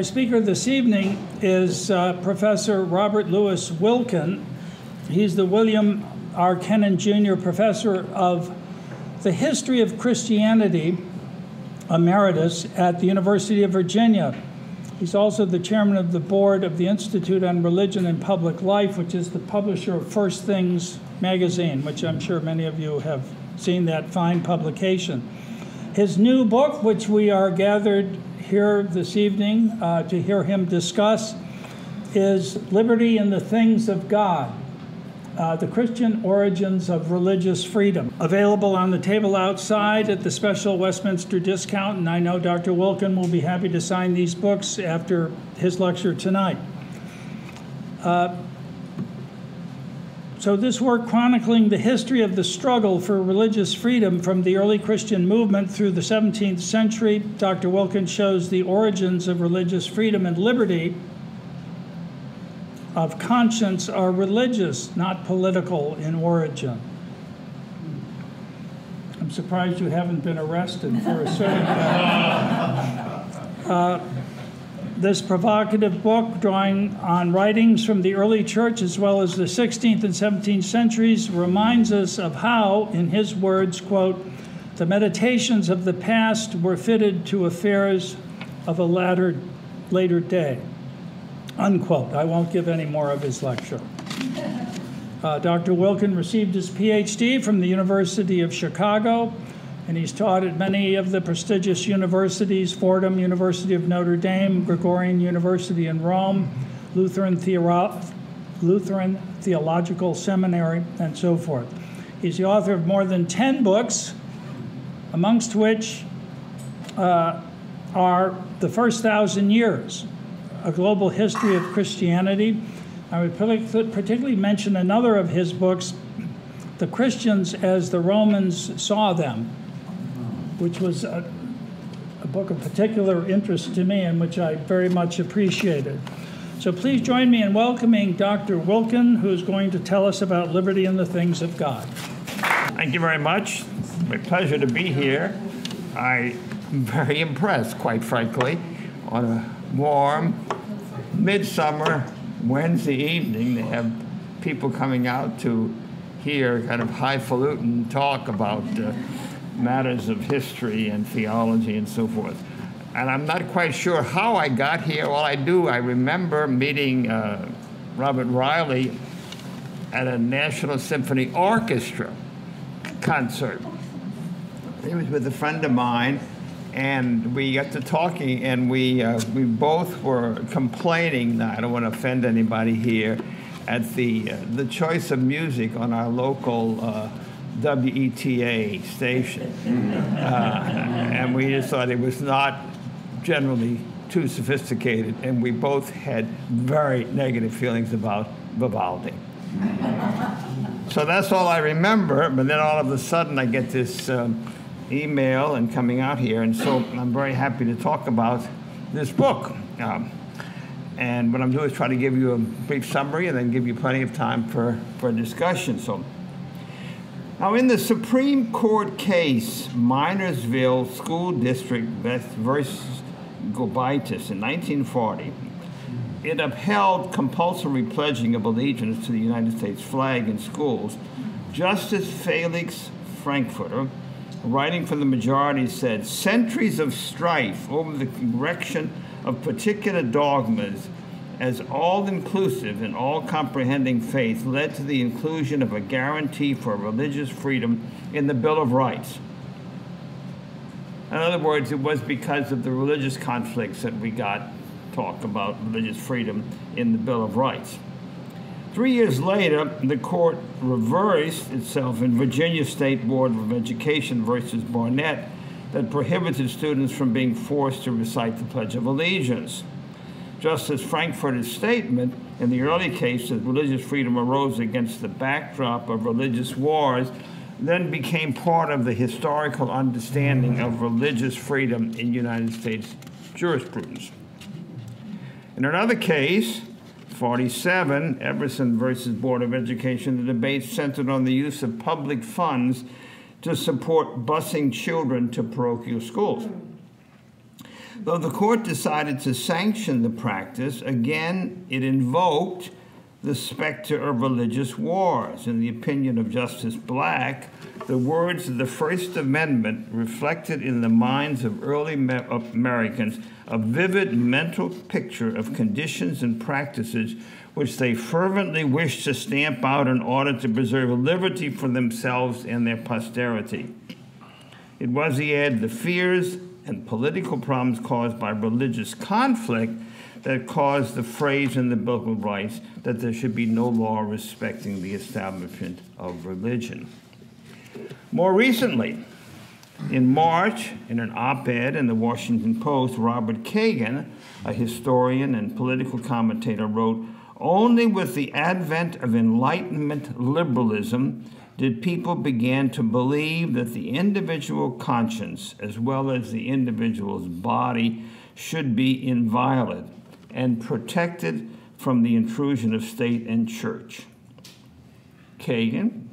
Our speaker this evening is uh, Professor Robert Louis Wilken. He's the William R. Kennan Jr. Professor of the History of Christianity Emeritus at the University of Virginia. He's also the chairman of the board of the Institute on Religion and Public Life, which is the publisher of First Things magazine, which I'm sure many of you have seen that fine publication. His new book, which we are gathered here this evening uh, to hear him discuss, is Liberty in the Things of God uh, The Christian Origins of Religious Freedom. Available on the table outside at the special Westminster discount, and I know Dr. Wilken will be happy to sign these books after his lecture tonight. Uh, so, this work chronicling the history of the struggle for religious freedom from the early Christian movement through the 17th century, Dr. Wilkins shows the origins of religious freedom and liberty of conscience are religious, not political in origin. I'm surprised you haven't been arrested for asserting that. Uh, this provocative book, drawing on writings from the early church as well as the 16th and 17th centuries, reminds us of how, in his words, quote, the meditations of the past were fitted to affairs of a latter, later day, unquote. I won't give any more of his lecture. Uh, Dr. Wilken received his PhD from the University of Chicago and he's taught at many of the prestigious universities Fordham, University of Notre Dame, Gregorian University in Rome, Lutheran, Lutheran Theological Seminary, and so forth. He's the author of more than 10 books, amongst which uh, are The First Thousand Years, A Global History of Christianity. I would particularly mention another of his books, The Christians as the Romans Saw Them, which was a, a book of particular interest to me and which I very much appreciated. So please join me in welcoming Dr. Wilken, who's going to tell us about liberty and the things of God. Thank you very much. It's my pleasure to be here. I'm very impressed, quite frankly, on a warm, midsummer Wednesday evening to have people coming out to hear kind of highfalutin talk about uh, matters of history and theology and so forth. And I'm not quite sure how I got here. All I do, I remember meeting uh, Robert Reilly at a National Symphony Orchestra concert. He was with a friend of mine, and we got to talking, and we uh, we both were complaining. Now, I don't want to offend anybody here, at the uh, the choice of music on our local uh, WETA station. Uh, and we just thought it was not generally too sophisticated, and we both had very negative feelings about Vivaldi. so that's all I remember, but then all of a sudden I get this um, email and coming out here, and so I'm very happy to talk about this book. Um, and what I'm doing is try to give you a brief summary and then give you plenty of time for, for discussion. So now, in the Supreme Court case, Minersville School District versus Gobitis in 1940, it upheld compulsory pledging of allegiance to the United States flag in schools. Justice Felix Frankfurter, writing for the majority, said centuries of strife over the correction of particular dogmas as all inclusive and all comprehending faith led to the inclusion of a guarantee for religious freedom in the Bill of Rights. In other words, it was because of the religious conflicts that we got talk about religious freedom in the Bill of Rights. Three years later, the court reversed itself in Virginia State Board of Education versus Barnette that prohibited students from being forced to recite the Pledge of Allegiance. Justice Frankfurter's statement in the early case that religious freedom arose against the backdrop of religious wars then became part of the historical understanding of religious freedom in United States jurisprudence. In another case, 47, Everson versus Board of Education, the debate centered on the use of public funds to support busing children to parochial schools. Though the court decided to sanction the practice, again it invoked the specter of religious wars. In the opinion of Justice Black, the words of the First Amendment reflected in the minds of early Americans a vivid mental picture of conditions and practices which they fervently wished to stamp out in order to preserve liberty for themselves and their posterity. It was, he added, the fears and political problems caused by religious conflict that caused the phrase in the Bill of Rights that there should be no law respecting the establishment of religion. More recently, in March, in an op ed in the Washington Post, Robert Kagan, a historian and political commentator, wrote Only with the advent of Enlightenment liberalism did people begin to believe that the individual conscience, as well as the individual's body, should be inviolate and protected from the intrusion of state and church. Kagan,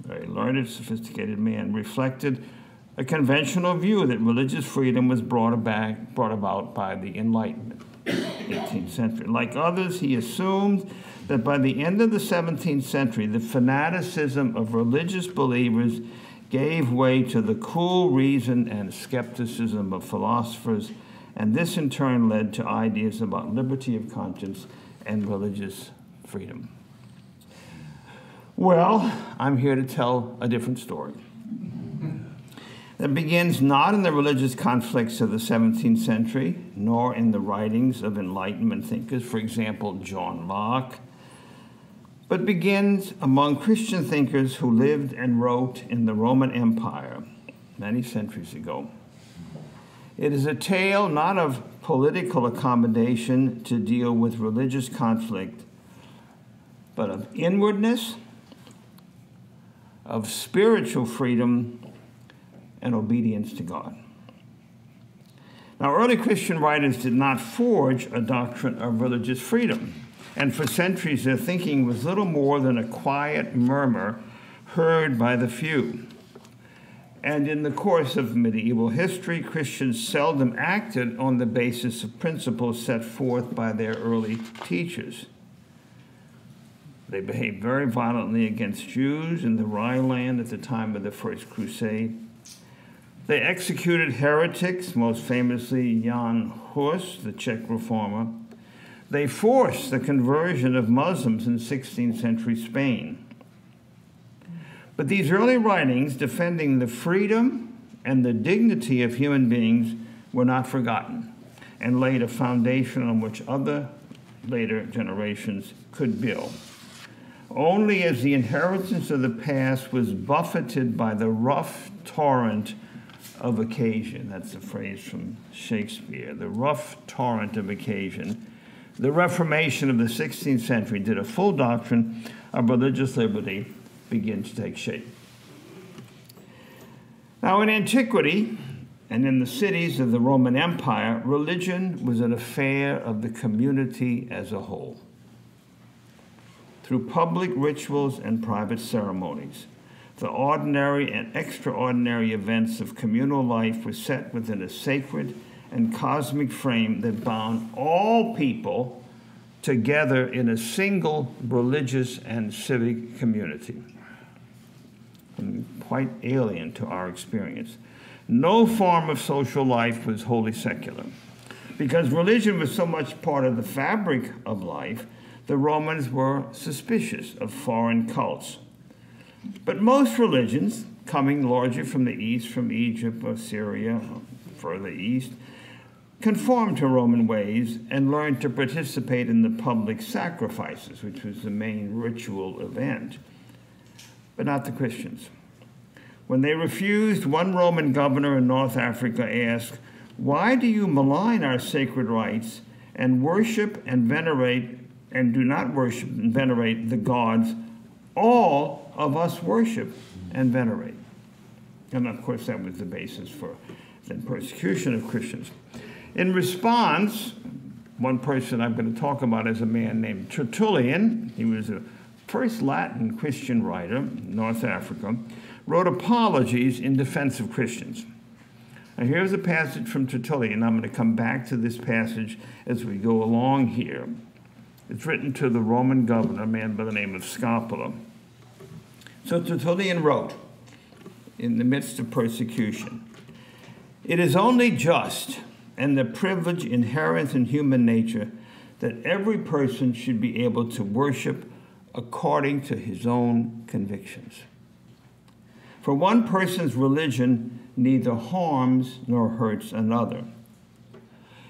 very learned, sophisticated man, reflected a conventional view that religious freedom was brought, back, brought about by the Enlightenment, 18th century. Like others, he assumed that by the end of the 17th century, the fanaticism of religious believers gave way to the cool reason and skepticism of philosophers and this in turn led to ideas about liberty of conscience and religious freedom. Well, I'm here to tell a different story that begins not in the religious conflicts of the 17th century, nor in the writings of Enlightenment thinkers, for example, John Locke, but begins among Christian thinkers who lived and wrote in the Roman Empire many centuries ago. It is a tale not of political accommodation to deal with religious conflict, but of inwardness, of spiritual freedom, and obedience to God. Now, early Christian writers did not forge a doctrine of religious freedom, and for centuries their thinking was little more than a quiet murmur heard by the few. And in the course of medieval history, Christians seldom acted on the basis of principles set forth by their early teachers. They behaved very violently against Jews in the Rhineland at the time of the First Crusade. They executed heretics, most famously Jan Hus, the Czech reformer. They forced the conversion of Muslims in 16th century Spain. But these early writings defending the freedom and the dignity of human beings were not forgotten and laid a foundation on which other later generations could build. Only as the inheritance of the past was buffeted by the rough torrent of occasion, that's a phrase from Shakespeare, the rough torrent of occasion, the Reformation of the 16th century did a full doctrine. Of religious liberty begin to take shape. Now, in antiquity and in the cities of the Roman Empire, religion was an affair of the community as a whole. Through public rituals and private ceremonies, the ordinary and extraordinary events of communal life were set within a sacred and cosmic frame that bound all people together in a single religious and civic community quite alien to our experience. No form of social life was wholly secular. Because religion was so much part of the fabric of life, the Romans were suspicious of foreign cults. But most religions, coming largely from the east, from Egypt or Syria, further east, conformed to Roman ways and learned to participate in the public sacrifices, which was the main ritual event but not the Christians. When they refused, one Roman governor in North Africa asked, Why do you malign our sacred rites and worship and venerate and do not worship and venerate the gods all of us worship and venerate? And of course, that was the basis for the persecution of Christians. In response, one person I'm going to talk about is a man named Tertullian. He was a first Latin Christian writer, North Africa, wrote apologies in defense of Christians. Now, here's a passage from Tertullian. I'm going to come back to this passage as we go along here. It's written to the Roman governor, a man by the name of Scapula. So Tertullian wrote, in the midst of persecution, It is only just and the privilege inherent in human nature that every person should be able to worship according to his own convictions. For one person's religion neither harms nor hurts another.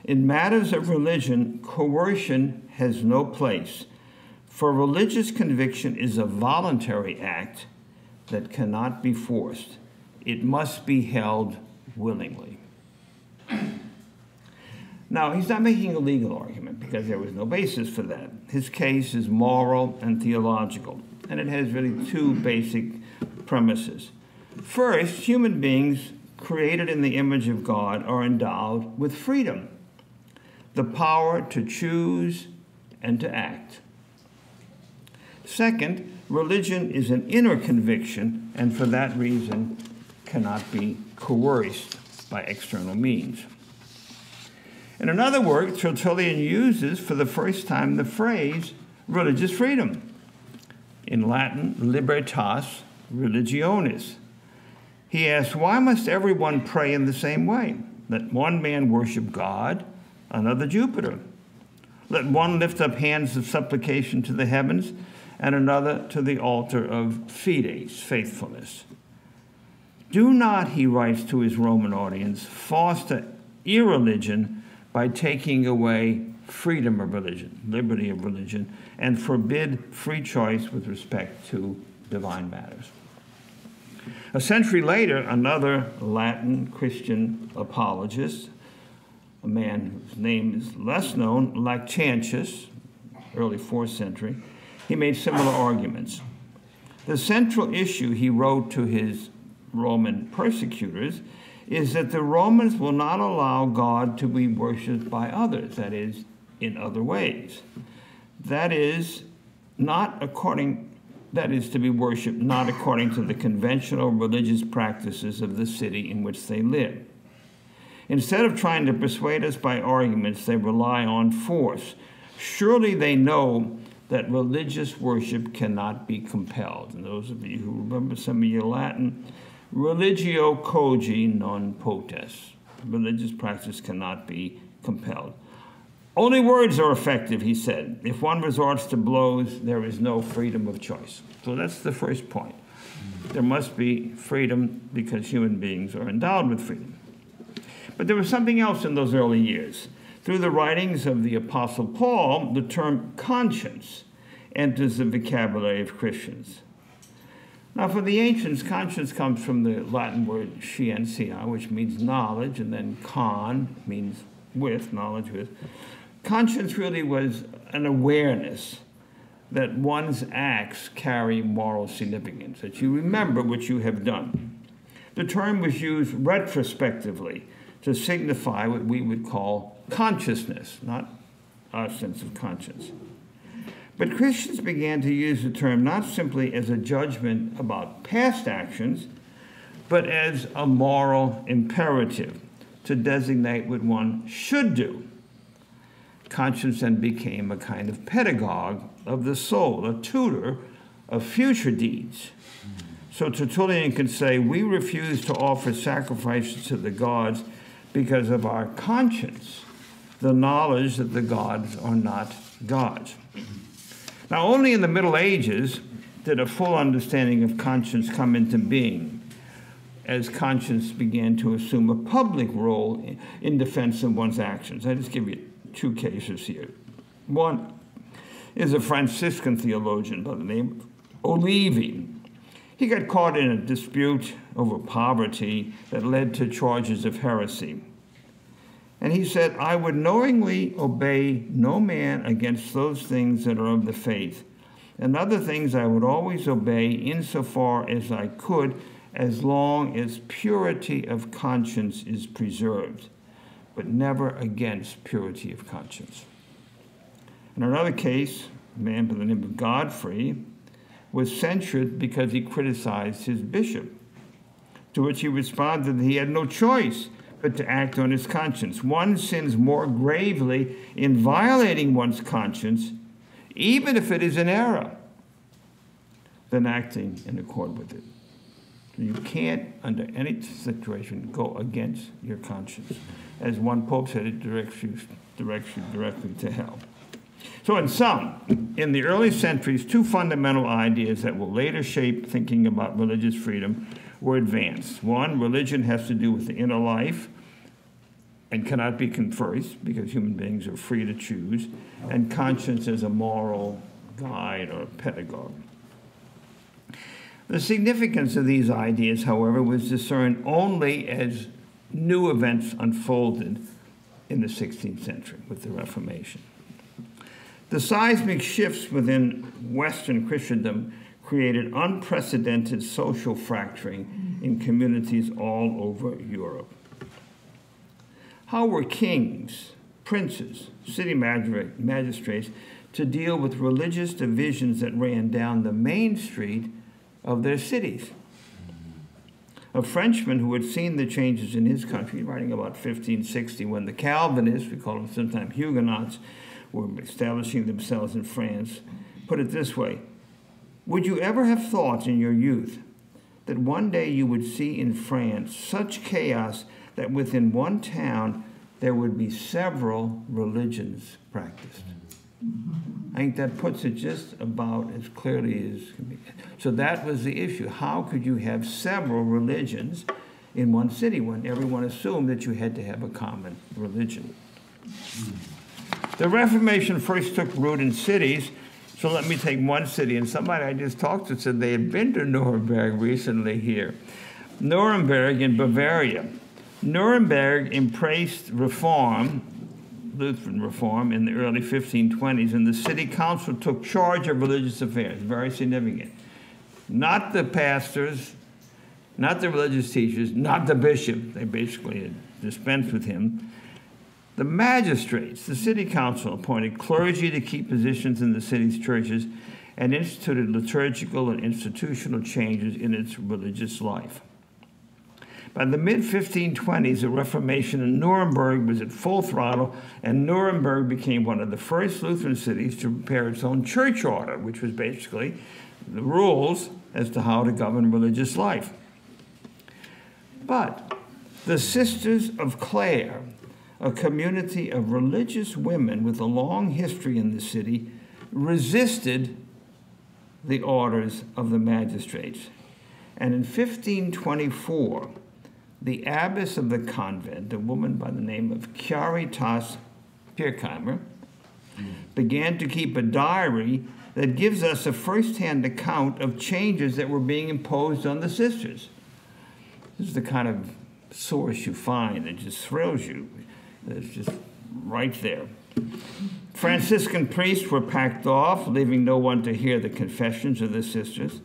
In matters of religion, coercion has no place, for religious conviction is a voluntary act that cannot be forced. It must be held willingly. Now, he's not making a legal argument because there was no basis for that. His case is moral and theological, and it has really two basic premises. First, human beings created in the image of God are endowed with freedom, the power to choose and to act. Second, religion is an inner conviction and for that reason cannot be coerced by external means. In another work, Tertullian uses for the first time the phrase religious freedom. In Latin, libertas religionis. He asks, Why must everyone pray in the same way? Let one man worship God, another Jupiter. Let one lift up hands of supplication to the heavens, and another to the altar of fides, faithfulness. Do not, he writes to his Roman audience, foster irreligion by taking away freedom of religion, liberty of religion, and forbid free choice with respect to divine matters. A century later, another Latin Christian apologist, a man whose name is less known, Lactantius, early fourth century, he made similar arguments. The central issue he wrote to his Roman persecutors is that the Romans will not allow God to be worshiped by others, that is, in other ways. That is, not according that is to be worshiped not according to the conventional religious practices of the city in which they live. Instead of trying to persuade us by arguments, they rely on force. Surely they know that religious worship cannot be compelled. And those of you who remember some of your Latin, religio cogi non potest. Religious practice cannot be compelled. Only words are effective, he said. If one resorts to blows, there is no freedom of choice. So that's the first point. There must be freedom because human beings are endowed with freedom. But there was something else in those early years. Through the writings of the Apostle Paul, the term conscience enters the vocabulary of Christians. Now, for the ancients, conscience comes from the Latin word scientia, which means knowledge, and then con means with, knowledge with. Conscience really was an awareness that one's acts carry moral significance, that you remember what you have done. The term was used retrospectively to signify what we would call consciousness, not our sense of conscience. But Christians began to use the term not simply as a judgment about past actions, but as a moral imperative to designate what one should do conscience then became a kind of pedagogue of the soul, a tutor of future deeds. So Tertullian can say, We refuse to offer sacrifices to the gods because of our conscience, the knowledge that the gods are not gods. Now, only in the Middle Ages did a full understanding of conscience come into being as conscience began to assume a public role in defense of one's actions. I just give you two cases here. One is a Franciscan theologian by the name of Olivi. He got caught in a dispute over poverty that led to charges of heresy. And he said, I would knowingly obey no man against those things that are of the faith. And other things I would always obey insofar as I could, as long as purity of conscience is preserved but never against purity of conscience. In another case, a man by the name of Godfrey was censured because he criticized his bishop, to which he responded that he had no choice but to act on his conscience. One sins more gravely in violating one's conscience, even if it is an error, than acting in accord with it. You can't, under any situation, go against your conscience. As one pope said, it directs you, directs you directly to hell. So, in sum, in the early centuries, two fundamental ideas that will later shape thinking about religious freedom were advanced. One, religion has to do with the inner life and cannot be conferred because human beings are free to choose, and conscience as a moral guide or pedagogue. The significance of these ideas, however, was discerned only as new events unfolded in the 16th century with the Reformation. The seismic shifts within Western Christendom created unprecedented social fracturing in communities all over Europe. How were kings, princes, city magistrates to deal with religious divisions that ran down the main street of their cities. A Frenchman who had seen the changes in his country, writing about 1560, when the Calvinists, we call them sometimes Huguenots, were establishing themselves in France, put it this way Would you ever have thought in your youth that one day you would see in France such chaos that within one town there would be several religions practiced? I think that puts it just about as clearly as can be. So that was the issue. How could you have several religions in one city when everyone assumed that you had to have a common religion? The Reformation first took root in cities. So let me take one city. And somebody I just talked to said they had been to Nuremberg recently here. Nuremberg in Bavaria. Nuremberg embraced reform Lutheran reform in the early 1520s, and the city council took charge of religious affairs. Very significant. Not the pastors, not the religious teachers, not the bishop. They basically dispensed with him. The magistrates, the city council, appointed clergy to keep positions in the city's churches and instituted liturgical and institutional changes in its religious life. By the mid 1520s, the Reformation in Nuremberg was at full throttle, and Nuremberg became one of the first Lutheran cities to prepare its own church order, which was basically the rules as to how to govern religious life. But the Sisters of Clare, a community of religious women with a long history in the city, resisted the orders of the magistrates. And in 1524, the abbess of the convent, a woman by the name of Caritas Pirkheimer, began to keep a diary that gives us a first-hand account of changes that were being imposed on the sisters. This is the kind of source you find that just thrills you. It's just right there. Franciscan priests were packed off, leaving no one to hear the confessions of the sisters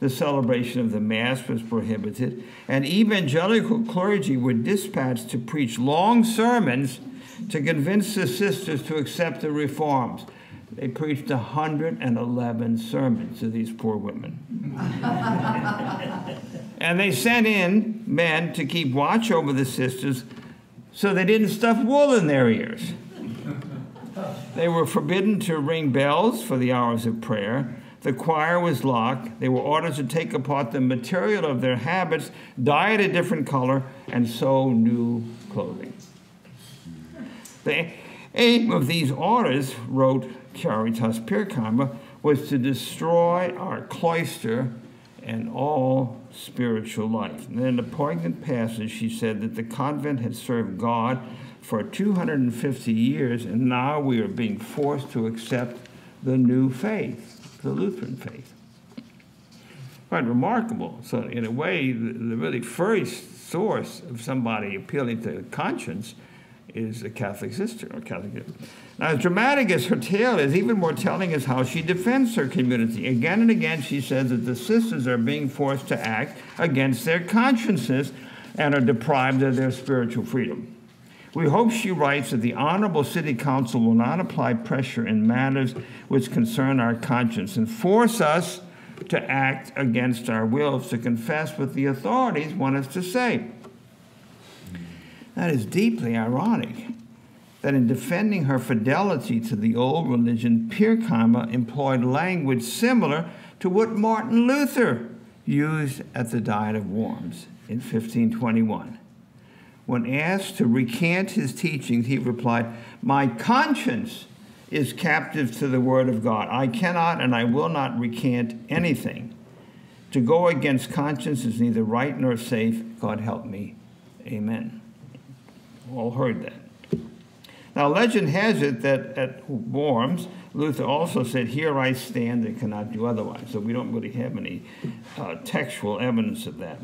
the celebration of the Mass was prohibited, and evangelical clergy were dispatched to preach long sermons to convince the sisters to accept the reforms. They preached 111 sermons to these poor women. and they sent in men to keep watch over the sisters so they didn't stuff wool in their ears. They were forbidden to ring bells for the hours of prayer the choir was locked. They were ordered to take apart the material of their habits, dye it a different color, and sew new clothing. The aim of these orders, wrote Caritas Pirkheimer, was to destroy our cloister and all spiritual life. And in a poignant passage, she said that the convent had served God for 250 years, and now we are being forced to accept the new faith the Lutheran faith. Quite remarkable. So, in a way, the, the really first source of somebody appealing to conscience is a Catholic sister or Catholic. Now, as dramatic as her tale is, even more telling is how she defends her community. Again and again, she says that the sisters are being forced to act against their consciences and are deprived of their spiritual freedom. We hope, she writes, that the Honorable City Council will not apply pressure in matters which concern our conscience and force us to act against our wills, to confess what the authorities want us to say. That is deeply ironic that in defending her fidelity to the old religion, Pirkheimer employed language similar to what Martin Luther used at the Diet of Worms in 1521. When asked to recant his teachings, he replied, My conscience is captive to the word of God. I cannot and I will not recant anything. To go against conscience is neither right nor safe. God help me. Amen. All heard that. Now, legend has it that at Worms, Luther also said, Here I stand and cannot do otherwise. So we don't really have any uh, textual evidence of that.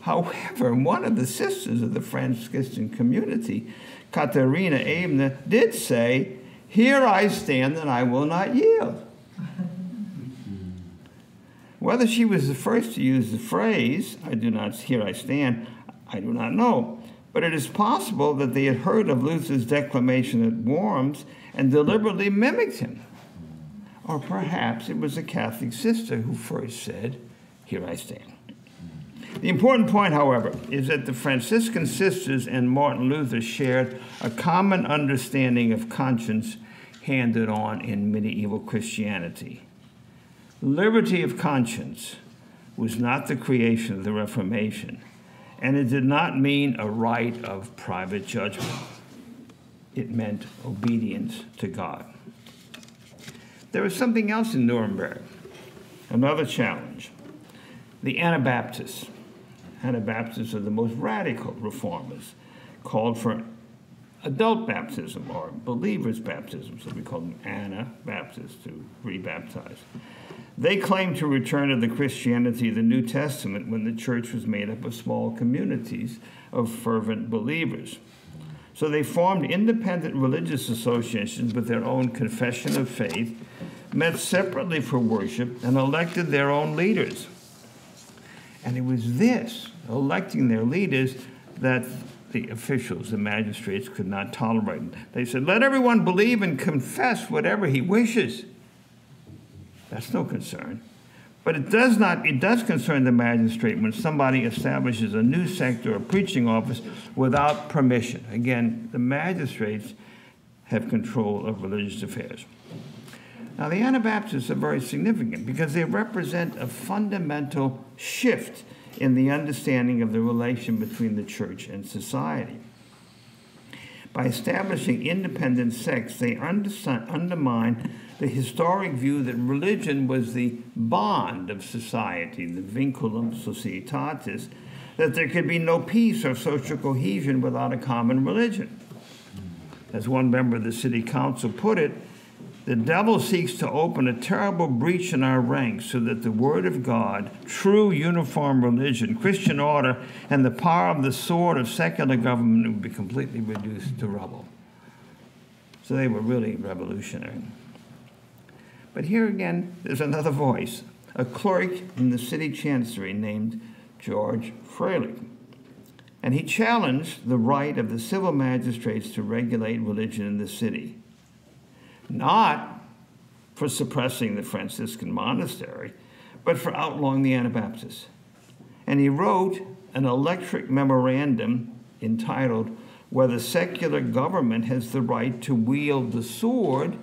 However, one of the sisters of the Franciscan community, Katharina Ebner, did say, Here I stand and I will not yield. Whether she was the first to use the phrase, I do not, here I stand, I do not know. But it is possible that they had heard of Luther's declamation at Worms and deliberately mimicked him. Or perhaps it was a Catholic sister who first said, Here I stand. The important point, however, is that the Franciscan sisters and Martin Luther shared a common understanding of conscience handed on in medieval Christianity. Liberty of conscience was not the creation of the Reformation, and it did not mean a right of private judgment. It meant obedience to God. There was something else in Nuremberg, another challenge. The Anabaptists, Anabaptists are the most radical reformers, called for adult baptism or believers' baptism, so we call them Anabaptists to rebaptize. They claimed to return to the Christianity of the New Testament when the church was made up of small communities of fervent believers. So they formed independent religious associations with their own confession of faith, met separately for worship, and elected their own leaders. And it was this, electing their leaders, that the officials, the magistrates, could not tolerate. They said, Let everyone believe and confess whatever he wishes. That's no concern. But it does not, it does concern the magistrate when somebody establishes a new sect or preaching office without permission. Again, the magistrates have control of religious affairs. Now, the Anabaptists are very significant because they represent a fundamental shift in the understanding of the relation between the church and society. By establishing independent sects, they undermine the historic view that religion was the bond of society, the vinculum societatis, that there could be no peace or social cohesion without a common religion. As one member of the city council put it, the devil seeks to open a terrible breach in our ranks so that the Word of God, true uniform religion, Christian order, and the power of the sword of secular government would be completely reduced to rubble. So they were really revolutionary. But here again, there's another voice a clerk in the city chancery named George Freilich. And he challenged the right of the civil magistrates to regulate religion in the city. Not for suppressing the Franciscan monastery, but for outlawing the Anabaptists. And he wrote an electric memorandum entitled Whether Secular Government Has the Right to Wield the Sword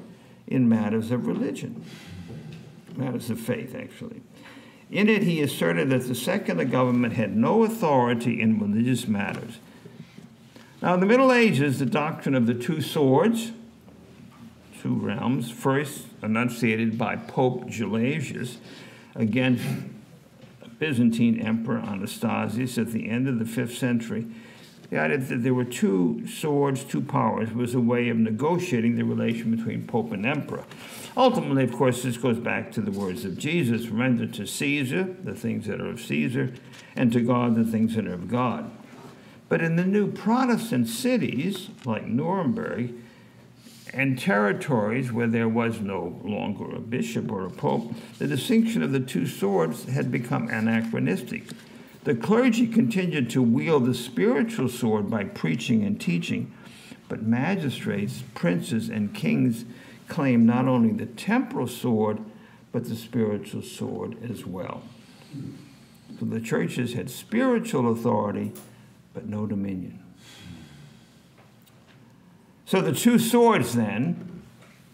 in matters of religion, matters of faith, actually. In it, he asserted that the secular government had no authority in religious matters. Now, in the Middle Ages, the doctrine of the two swords, two realms, first enunciated by Pope Gelasius against Byzantine Emperor Anastasius at the end of the fifth century, the idea that there were two swords, two powers, was a way of negotiating the relation between Pope and Emperor. Ultimately, of course, this goes back to the words of Jesus render to Caesar the things that are of Caesar, and to God the things that are of God. But in the new Protestant cities, like Nuremberg, and territories where there was no longer a bishop or a pope, the distinction of the two swords had become anachronistic. The clergy continued to wield the spiritual sword by preaching and teaching, but magistrates, princes, and kings claimed not only the temporal sword, but the spiritual sword as well. So the churches had spiritual authority, but no dominion. So the two swords, then,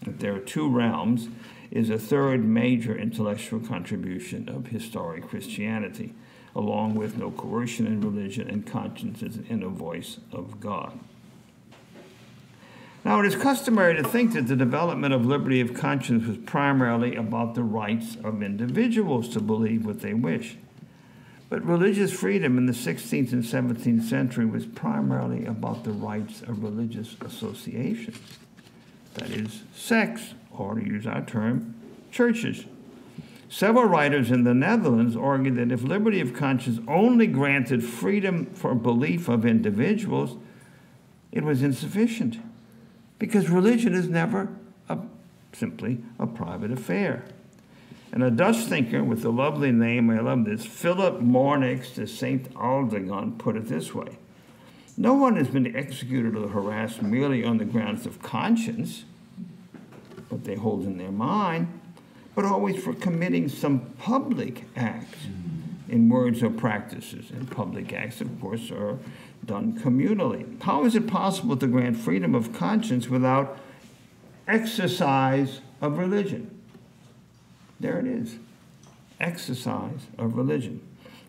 that there are two realms, is a third major intellectual contribution of historic Christianity, along with no coercion in religion and conscience as an inner voice of God. Now, it is customary to think that the development of liberty of conscience was primarily about the rights of individuals to believe what they wish. But religious freedom in the 16th and 17th century was primarily about the rights of religious associations. That is, sects, or to use our term, churches. Several writers in the Netherlands argued that if liberty of conscience only granted freedom for belief of individuals, it was insufficient because religion is never a, simply a private affair. And a Dutch thinker with the lovely name, I love this, Philip Marnix de St. Aldegon, put it this way No one has been executed or harassed merely on the grounds of conscience, what they hold in their mind, but always for committing some public acts in words or practices. And public acts, of course, are done communally. How is it possible to grant freedom of conscience without exercise of religion? There it is exercise of religion.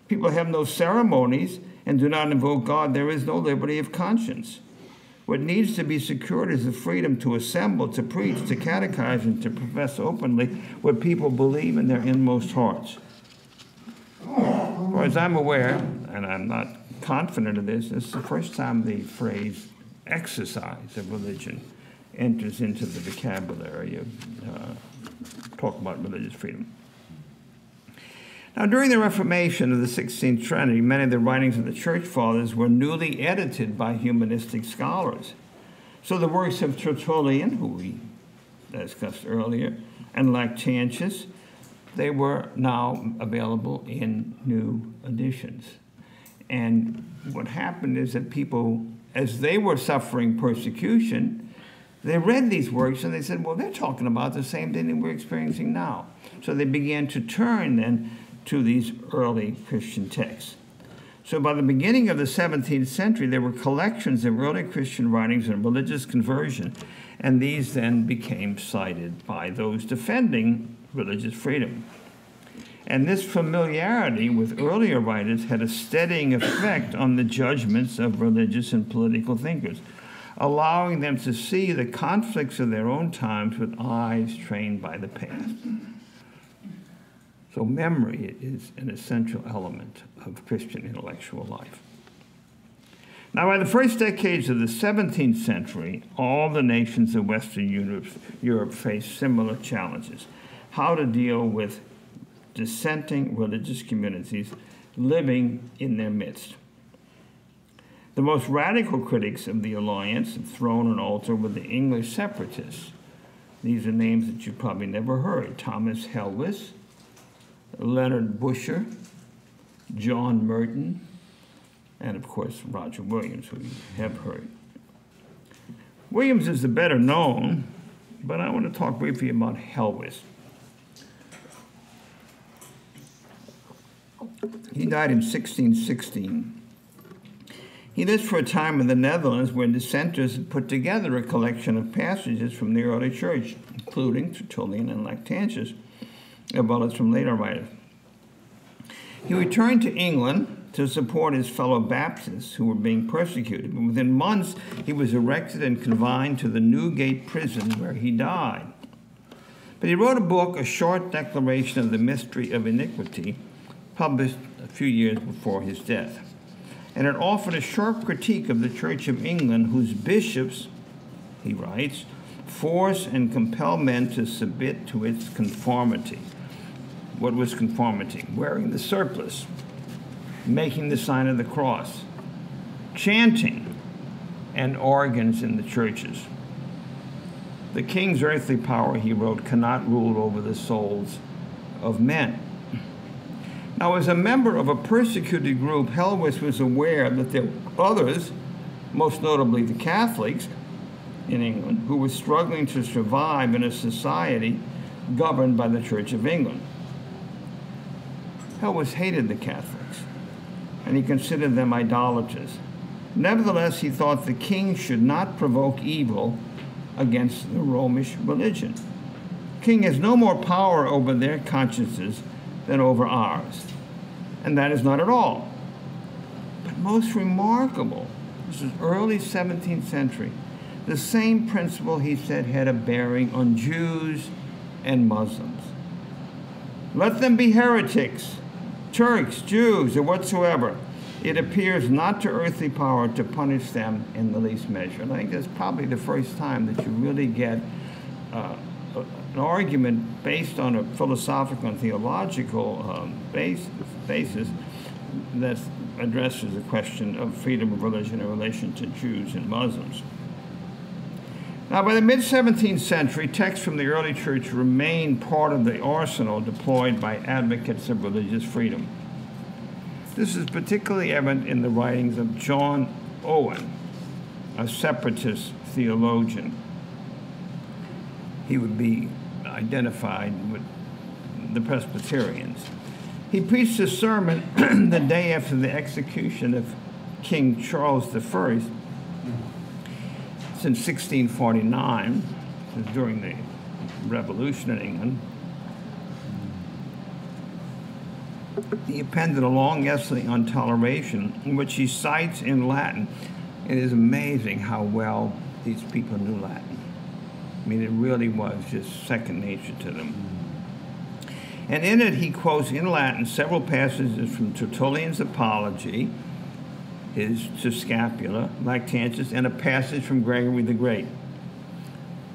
People have no ceremonies and do not invoke God. There is no liberty of conscience. What needs to be secured is the freedom to assemble, to preach, to catechize, and to profess openly what people believe in their inmost hearts. As I'm aware, and I'm not confident of this, this is the first time the phrase exercise of religion enters into the vocabulary of uh, talk about religious freedom. Now, during the Reformation of the 16th century, many of the writings of the Church Fathers were newly edited by humanistic scholars. So the works of Tertullian, who we discussed earlier, and Lactantius, they were now available in new editions. And what happened is that people, as they were suffering persecution, they read these works and they said, well, they're talking about the same thing that we're experiencing now. So they began to turn then to these early Christian texts. So by the beginning of the 17th century, there were collections of early Christian writings on religious conversion, and these then became cited by those defending religious freedom. And this familiarity with earlier writers had a steadying effect on the judgments of religious and political thinkers allowing them to see the conflicts of their own times with eyes trained by the past. So, memory is an essential element of Christian intellectual life. Now, by the first decades of the 17th century, all the nations of Western Europe, Europe faced similar challenges how to deal with dissenting religious communities living in their midst. The most radical critics of the alliance and throne and altar were the English separatists. These are names that you probably never heard Thomas Helwys, Leonard Busher, John Murton, and of course Roger Williams, who you have heard. Williams is the better known, but I want to talk briefly about Helwys. He died in 1616 he lived for a time in the Netherlands where dissenters had put together a collection of passages from the early church, including Tertullian and Lactantius, Uh, as well from later writers. He returned to England to support his fellow Baptists who were being persecuted, but within months he was arrested and confined to the Newgate prison where he died. But he wrote a book, A Short Declaration of the Mystery of Iniquity, published a few years before his death and it offered a sharp critique of the Church of England, whose bishops, he writes, force and compel men to submit to its conformity. What was conformity? Wearing the surplice, making the sign of the cross, chanting, and organs in the churches. The king's earthly power, he wrote, cannot rule over the souls of men. Now, as a member of a persecuted group, Helwys was aware that there were others, most notably the Catholics in England, who were struggling to survive in a society governed by the Church of England. Helwys hated the Catholics, and he considered them idolaters, Nevertheless, he thought the king should not provoke evil against the Romish religion. King has no more power over their consciences than over ours. And that is not at all. But most remarkable, this is early 17th century, the same principle, he said, had a bearing on Jews and Muslims. Let them be heretics, Turks, Jews, or whatsoever. It appears not to earthly power to punish them in the least measure. And I think that's probably the first time that you really get uh, an argument based on a philosophical and theological um, base, basis that addresses the question of freedom of religion in relation to Jews and Muslims. Now, by the mid 17th century, texts from the early church remained part of the arsenal deployed by advocates of religious freedom. This is particularly evident in the writings of John Owen, a separatist theologian. He would be identified with the Presbyterians. He preached a sermon the day after the execution of King Charles I since 1649, during the Revolution in England. He appended a long essay on toleration, in which he cites in Latin. It is amazing how well these people knew Latin. I mean, it really was just second nature to them. And in it, he quotes in Latin several passages from Tertullian's Apology, his To Scapula, Lactantius, and a passage from Gregory the Great.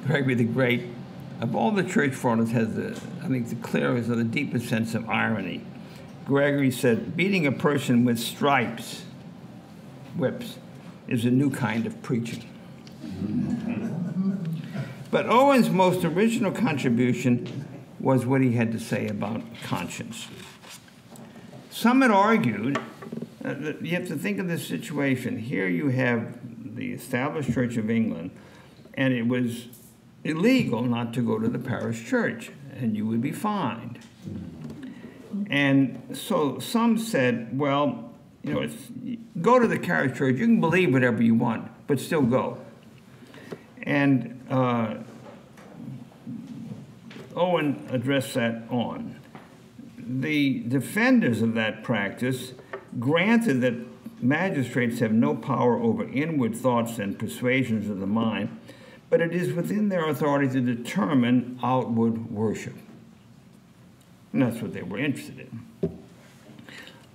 Gregory the Great, of all the church fathers, has the, I think, the clearest or the deepest sense of irony. Gregory said, beating a person with stripes, whips, is a new kind of preaching. But Owen's most original contribution was what he had to say about conscience. Some had argued you have to think of this situation. Here you have the established Church of England, and it was illegal not to go to the parish church, and you would be fined. And so some said, well, you know, go to the parish church. You can believe whatever you want, but still go. And uh, Owen addressed that on. The defenders of that practice Granted that magistrates have no power over inward thoughts and persuasions of the mind, but it is within their authority to determine outward worship. And that's what they were interested in.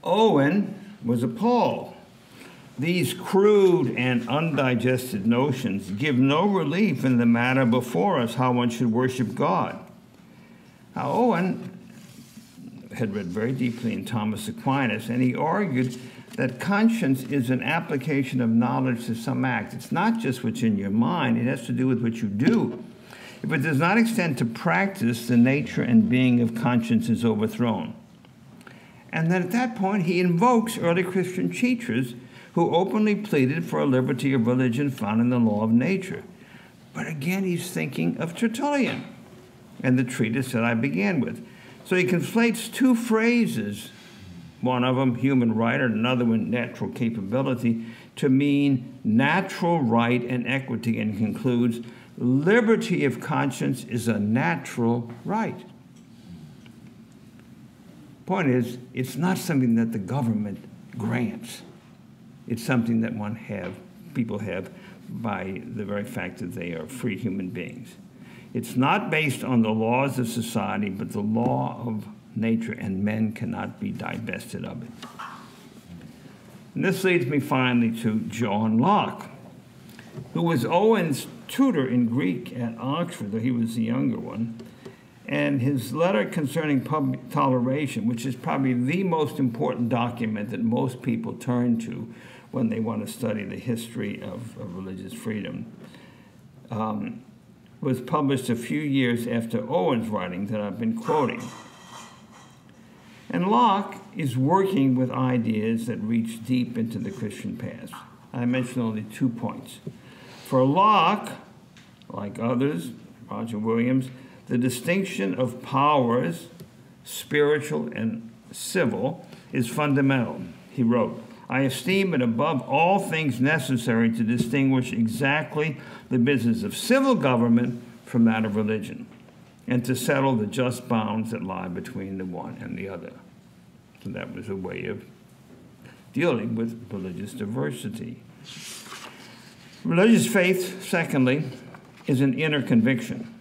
Owen was appalled. These crude and undigested notions give no relief in the matter before us how one should worship God. Now, Owen had read very deeply in Thomas Aquinas, and he argued that conscience is an application of knowledge to some act. It's not just what's in your mind, it has to do with what you do. If it does not extend to practice, the nature and being of conscience is overthrown. And then at that point, he invokes early Christian teachers who openly pleaded for a liberty of religion found in the law of nature. But again, he's thinking of Tertullian and the treatise that I began with. So he conflates two phrases, one of them human right and another one natural capability, to mean natural right and equity and concludes liberty of conscience is a natural right. Point is, it's not something that the government grants. It's something that one have, people have by the very fact that they are free human beings. It's not based on the laws of society, but the law of nature, and men cannot be divested of it. And this leads me finally to John Locke, who was Owen's tutor in Greek at Oxford, though he was the younger one. And his letter concerning public toleration, which is probably the most important document that most people turn to when they want to study the history of, of religious freedom, um, was published a few years after Owen's writing that I've been quoting. And Locke is working with ideas that reach deep into the Christian past. I mentioned only two points. For Locke, like others, Roger Williams, the distinction of powers, spiritual and civil, is fundamental. He wrote, I esteem it above all things necessary to distinguish exactly the business of civil government from that of religion, and to settle the just bounds that lie between the one and the other. So that was a way of dealing with religious diversity. Religious faith, secondly, is an inner conviction.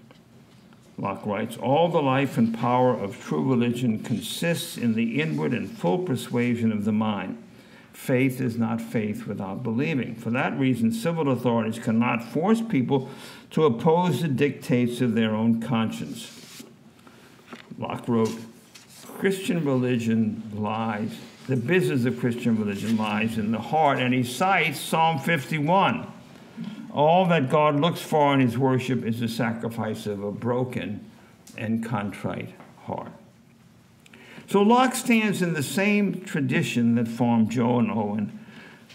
Locke writes, all the life and power of true religion consists in the inward and full persuasion of the mind. Faith is not faith without believing. For that reason, civil authorities cannot force people to oppose the dictates of their own conscience. Locke wrote, Christian religion lies, the business of Christian religion lies in the heart, and he cites Psalm 51. All that God looks for in his worship is the sacrifice of a broken and contrite heart. So Locke stands in the same tradition that formed John Owen,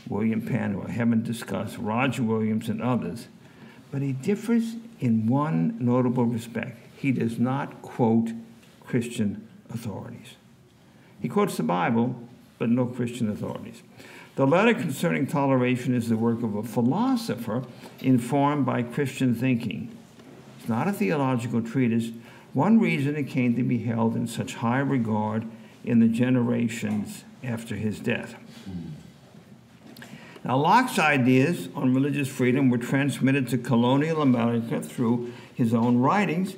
William Penn, who I haven't discussed, Roger Williams, and others, but he differs in one notable respect. He does not quote Christian authorities. He quotes the Bible, but no Christian authorities. The letter concerning toleration is the work of a philosopher informed by Christian thinking. It's not a theological treatise. One reason it came to be held in such high regard in the generations after his death. Now, Locke's ideas on religious freedom were transmitted to colonial America through his own writings,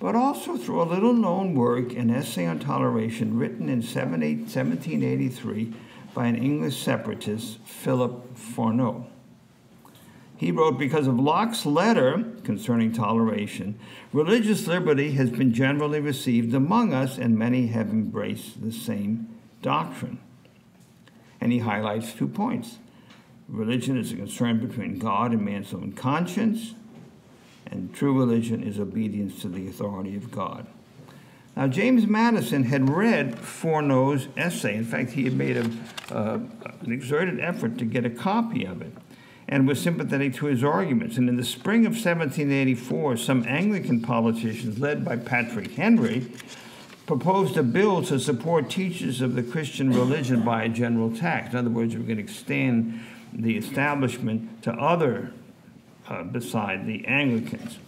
but also through a little known work, an essay on toleration written in 1783 by an English separatist, Philip Furneaux. He wrote, Because of Locke's letter concerning toleration, religious liberty has been generally received among us, and many have embraced the same doctrine. And he highlights two points. Religion is a concern between God and man's own conscience, and true religion is obedience to the authority of God. Now, James Madison had read Furneaux's essay. In fact, he had made a, uh, an exerted effort to get a copy of it and was sympathetic to his arguments. And in the spring of 1784, some Anglican politicians, led by Patrick Henry, proposed a bill to support teachers of the Christian religion by a general tax. In other words, we're going to extend the establishment to other uh, beside the Anglicans.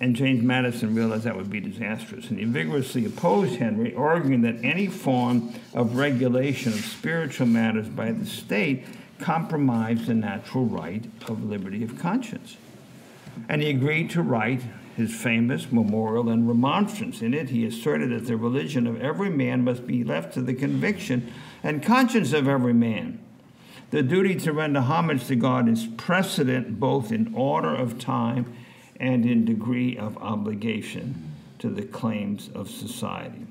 And James Madison realized that would be disastrous, and he vigorously opposed Henry, arguing that any form of regulation of spiritual matters by the state compromised the natural right of liberty of conscience. And he agreed to write his famous memorial and remonstrance. In it, he asserted that the religion of every man must be left to the conviction and conscience of every man. The duty to render homage to God is precedent both in order of time and in degree of obligation to the claims of society.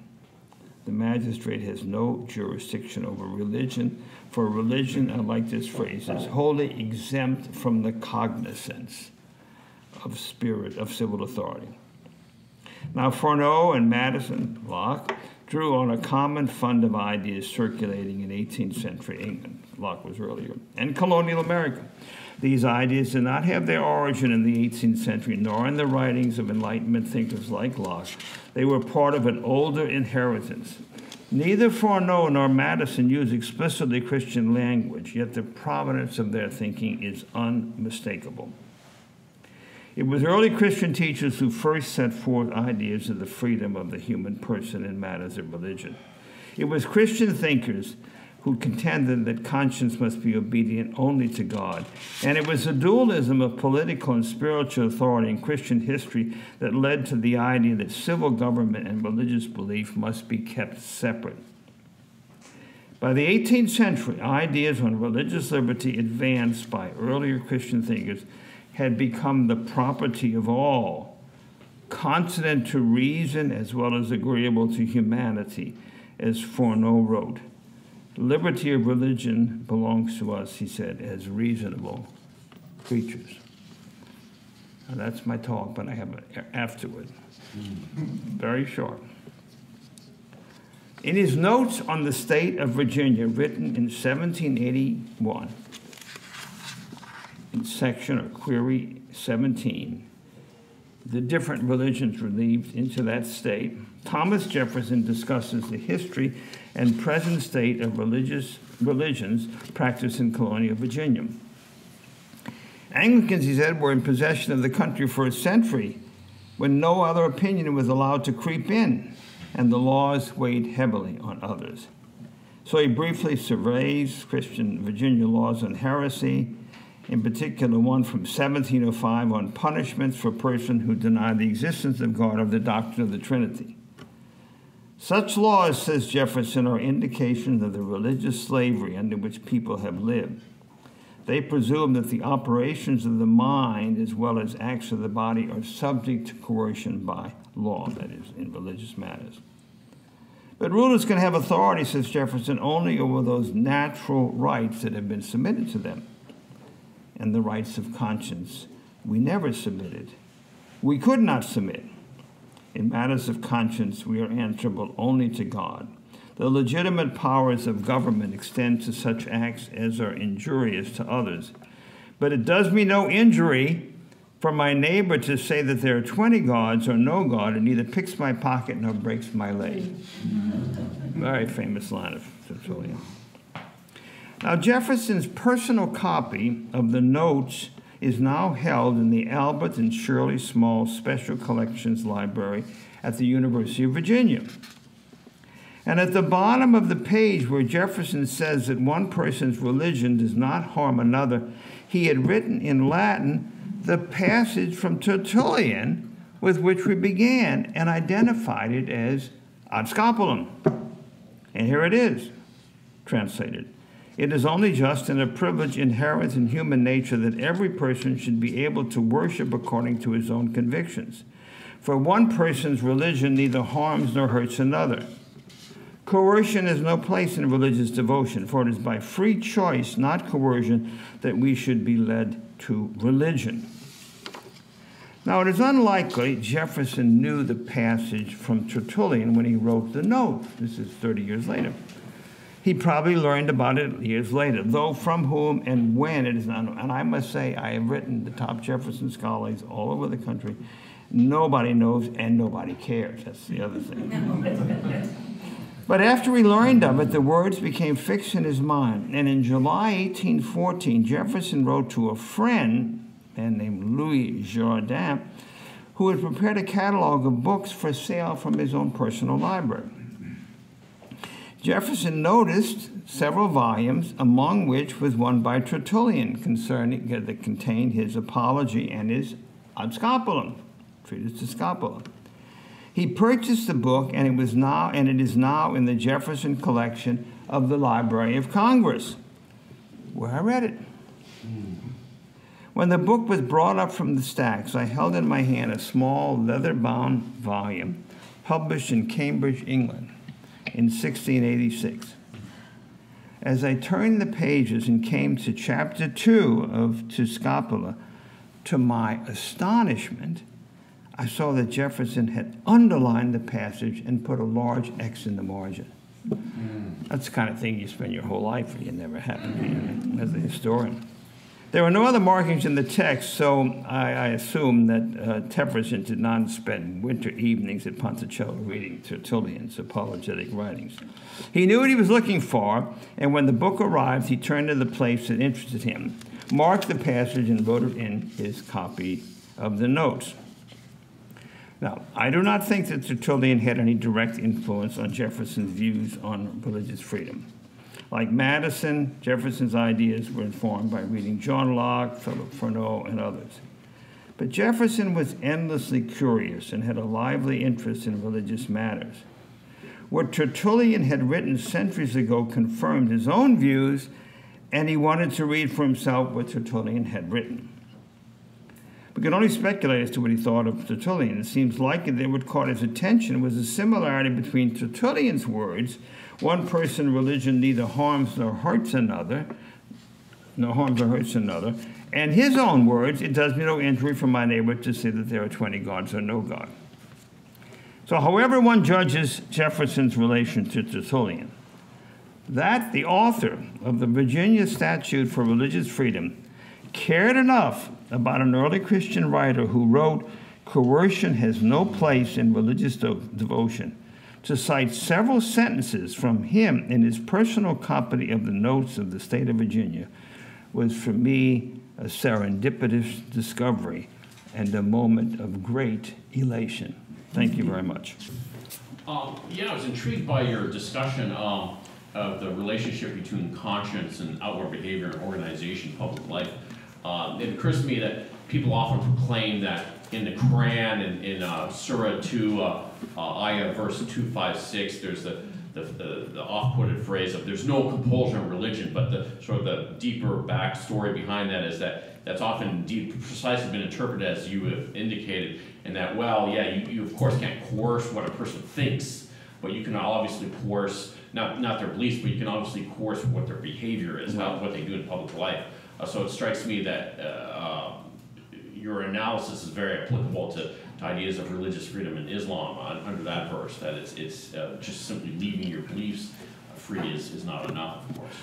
The magistrate has no jurisdiction over religion, for religion, I like this phrase, is wholly exempt from the cognizance of spirit of civil authority. Now, Furneaux and Madison Locke drew on a common fund of ideas circulating in 18th century England. Locke was earlier, and colonial America. These ideas did not have their origin in the 18th century, nor in the writings of Enlightenment thinkers like Locke. They were part of an older inheritance. Neither Furneaux nor Madison use explicitly Christian language, yet the provenance of their thinking is unmistakable. It was early Christian teachers who first set forth ideas of the freedom of the human person in matters of religion. It was Christian thinkers who contended that conscience must be obedient only to God. And it was the dualism of political and spiritual authority in Christian history that led to the idea that civil government and religious belief must be kept separate. By the 18th century, ideas on religious liberty advanced by earlier Christian thinkers had become the property of all, consonant to reason as well as agreeable to humanity, as Furneaux wrote. Liberty of religion belongs to us, he said, as reasonable creatures. And that's my talk, but I have it afterward. Hmm. Very short. In his notes on the state of Virginia, written in 1781, in section or query 17, the different religions relieved into that state, Thomas Jefferson discusses the history and present state of religious religions practiced in colonial Virginia. Anglicans, he said, were in possession of the country for a century when no other opinion was allowed to creep in, and the laws weighed heavily on others. So he briefly surveys Christian Virginia laws on heresy, in particular one from 1705 on punishments for persons who deny the existence of God or the doctrine of the Trinity. Such laws, says Jefferson, are indications of the religious slavery under which people have lived. They presume that the operations of the mind as well as acts of the body are subject to coercion by law, that is, in religious matters. But rulers can have authority, says Jefferson, only over those natural rights that have been submitted to them. And the rights of conscience we never submitted. We could not submit. In matters of conscience, we are answerable only to God. The legitimate powers of government extend to such acts as are injurious to others. But it does me no injury for my neighbor to say that there are 20 gods or no God, and neither picks my pocket nor breaks my leg. Very famous line of Tertullian. Now, Jefferson's personal copy of the notes is now held in the Albert and Shirley Small Special Collections Library at the University of Virginia. And at the bottom of the page where Jefferson says that one person's religion does not harm another, he had written in Latin the passage from Tertullian with which we began and identified it as ad scapulam. And here it is, translated. It is only just and a privilege inherent in human nature that every person should be able to worship according to his own convictions. For one person's religion neither harms nor hurts another. Coercion has no place in religious devotion, for it is by free choice, not coercion, that we should be led to religion. Now, it is unlikely Jefferson knew the passage from Tertullian when he wrote the note. This is 30 years later. He probably learned about it years later, though from whom and when it is unknown. And I must say, I have written the top Jefferson scholars all over the country. Nobody knows and nobody cares. That's the other thing. but after he learned of it, the words became fixed in his mind. And in July 1814, Jefferson wrote to a friend, a man named Louis Jourdan, who had prepared a catalog of books for sale from his own personal library. Jefferson noticed several volumes, among which was one by Tertullian concerning uh, that contained his apology and his ad scapulam, treatise de scapula. He purchased the book, and it was now and it is now in the Jefferson collection of the Library of Congress, where I read it. When the book was brought up from the stacks, I held in my hand a small leather-bound volume published in Cambridge, England in 1686. As I turned the pages and came to chapter 2 of To Scapula, to my astonishment, I saw that Jefferson had underlined the passage and put a large X in the margin. Hmm. That's the kind of thing you spend your whole life and you never happen as a historian. There were no other markings in the text, so I, I assume that uh, did not spend winter evenings at Monticello reading Tertullian's apologetic writings. He knew what he was looking for, and when the book arrived, he turned to the place that interested him, marked the passage, and wrote it in his copy of the notes. Now, I do not think that Tertullian had any direct influence on Jefferson's views on religious freedom. Like Madison, Jefferson's ideas were informed by reading John Locke, Philip Furneaux, and others. But Jefferson was endlessly curious and had a lively interest in religious matters. What Tertullian had written centuries ago confirmed his own views, and he wanted to read for himself what Tertullian had written. We can only speculate as to what he thought of Tertullian. It seems likely that what caught his attention was a similarity between Tertullian's words one person religion neither harms nor hurts another, nor harms or hurts another. And his own words, it does me no injury for my neighbor to say that there are 20 gods or no God. So, however one judges Jefferson's relation to Tertullian, that the author of the Virginia Statute for Religious Freedom cared enough about an early Christian writer who wrote Coercion has no place in religious de- devotion. To cite several sentences from him in his personal copy of the notes of the state of Virginia was for me a serendipitous discovery and a moment of great elation. Thank you very much. Um, yeah, I was intrigued by your discussion um, of the relationship between conscience and outward behavior and organization, public life. Um, it occurs to me that people often proclaim that in the Quran and in uh, Surah 2, uh, uh, Ayah verse 256, there's the, the, the, the oft-quoted phrase of there's no compulsion of religion, but the sort of the deeper backstory behind that is that that's often indeed precisely been interpreted as you have indicated, and that, well, yeah, you, you of course can't coerce what a person thinks, but you can obviously coerce, not, not their beliefs, but you can obviously coerce what their behavior is, how, what they do in public life. Uh, so it strikes me that uh, your analysis is very applicable to, to ideas of religious freedom in Islam on, under that verse, that it's, it's uh, just simply leaving your beliefs free is, is not enough, of course.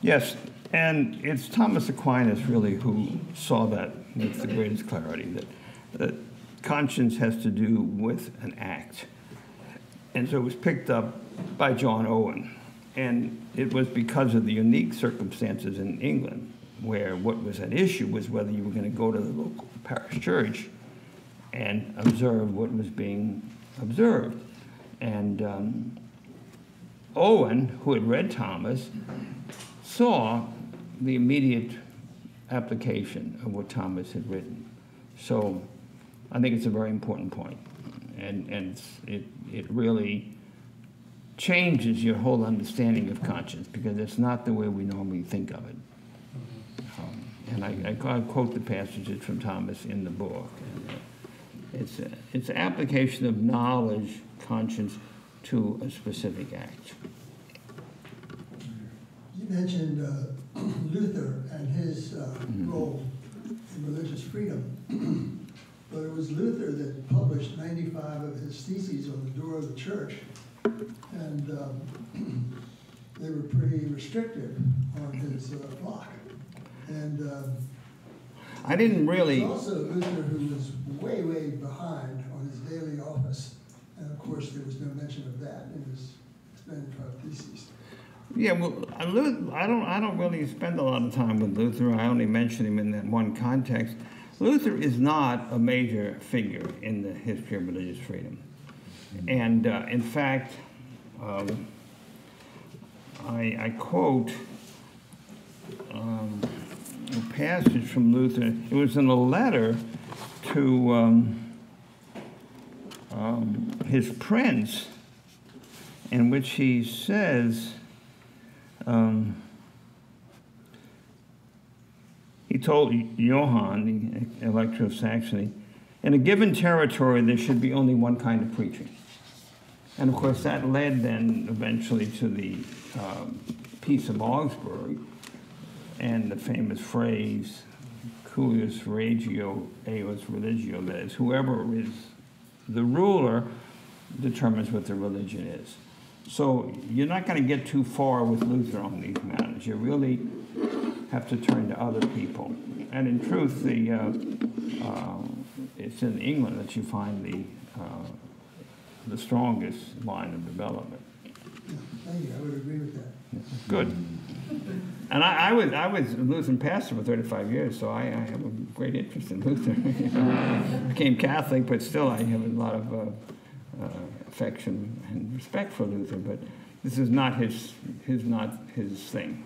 Yes, and it's Thomas Aquinas really who saw that with the greatest clarity that, that conscience has to do with an act. And so it was picked up by John Owen. And it was because of the unique circumstances in England where what was at issue was whether you were going to go to the local parish church and observe what was being observed. And um, Owen, who had read Thomas, saw the immediate application of what Thomas had written. So I think it's a very important point. And, and it, it really changes your whole understanding of conscience because it's not the way we normally think of it. And I, I, quote the passages from Thomas in the book. And, uh, it's, a, it's application of knowledge, conscience, to a specific act. You mentioned uh, Luther and his uh, mm-hmm. role in religious freedom. but it was Luther that published 95 of his theses on the door of the church. And um, they were pretty restrictive on his uh, flock. And um, I didn't really. Also, Luther, who was way, way behind on his daily office. And of course, there was no mention of that in his 95 theses. Yeah, well, I don't, I don't really spend a lot of time with Luther. I only mention him in that one context. Luther is not a major figure in the history of religious freedom. And uh, in fact, um, I, I, quote um, passage from Luther. It was in a letter to um, um his prince, in which he says, um, he told Johann, the elector of Saxony, in a given territory there should be only one kind of preaching. And of course, that led then eventually to the um, Peace of Augsburg and the famous phrase, cuius regio eius religio, that is, whoever is the ruler determines what the religion is. So you're not going to get too far with Luther on these matters. You really have to turn to other people. And in truth, the, uh, uh, it's in England that you find the, uh, the strongest line of development. Thank you. I would agree with that. Good. And I, I, was I was a Lutheran pastor for 35 years, so I, I have a great interest in Luther. I became Catholic, but still I have a lot of uh, uh, affection and respect for Luther, but this is not his, his, not his thing.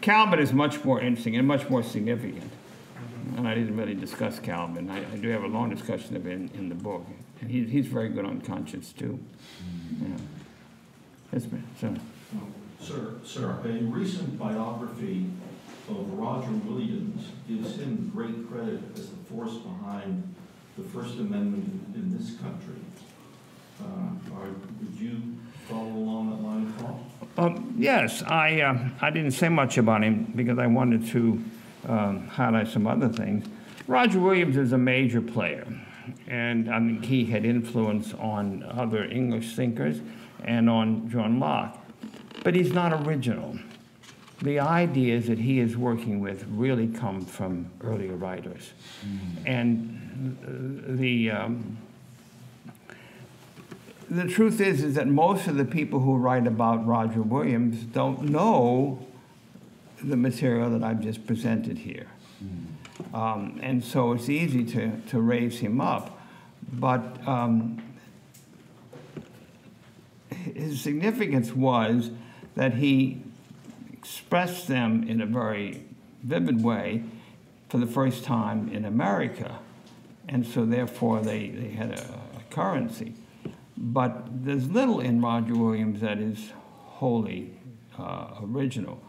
Calvin is much more interesting and much more significant. And I didn't really discuss Calvin. I, I do have a long discussion of it in, in the book. And he, he's very good on conscience, too. Yes, ma'am. Sir. Sir, sir, a recent biography of Roger Williams gives him great credit as the force behind the First Amendment in this country. Uh, are, would you follow along that line of thought? Um, yes, I, uh, I didn't say much about him because I wanted to um, highlight some other things. Roger Williams is a major player, and I think he had influence on other English thinkers and on John Locke. But he's not original. the ideas that he is working with really come from earlier writers. And uh, the, um, the truth is, is that most of the people who write about Roger Williams don't know the material that I've just presented here. Um, and so it's easy to, to raise him up. But um, his significance was that he expressed them in a very vivid way for the first time in America. And so therefore they, they had a, a currency. But there's little in Roger Williams that is wholly uh, original.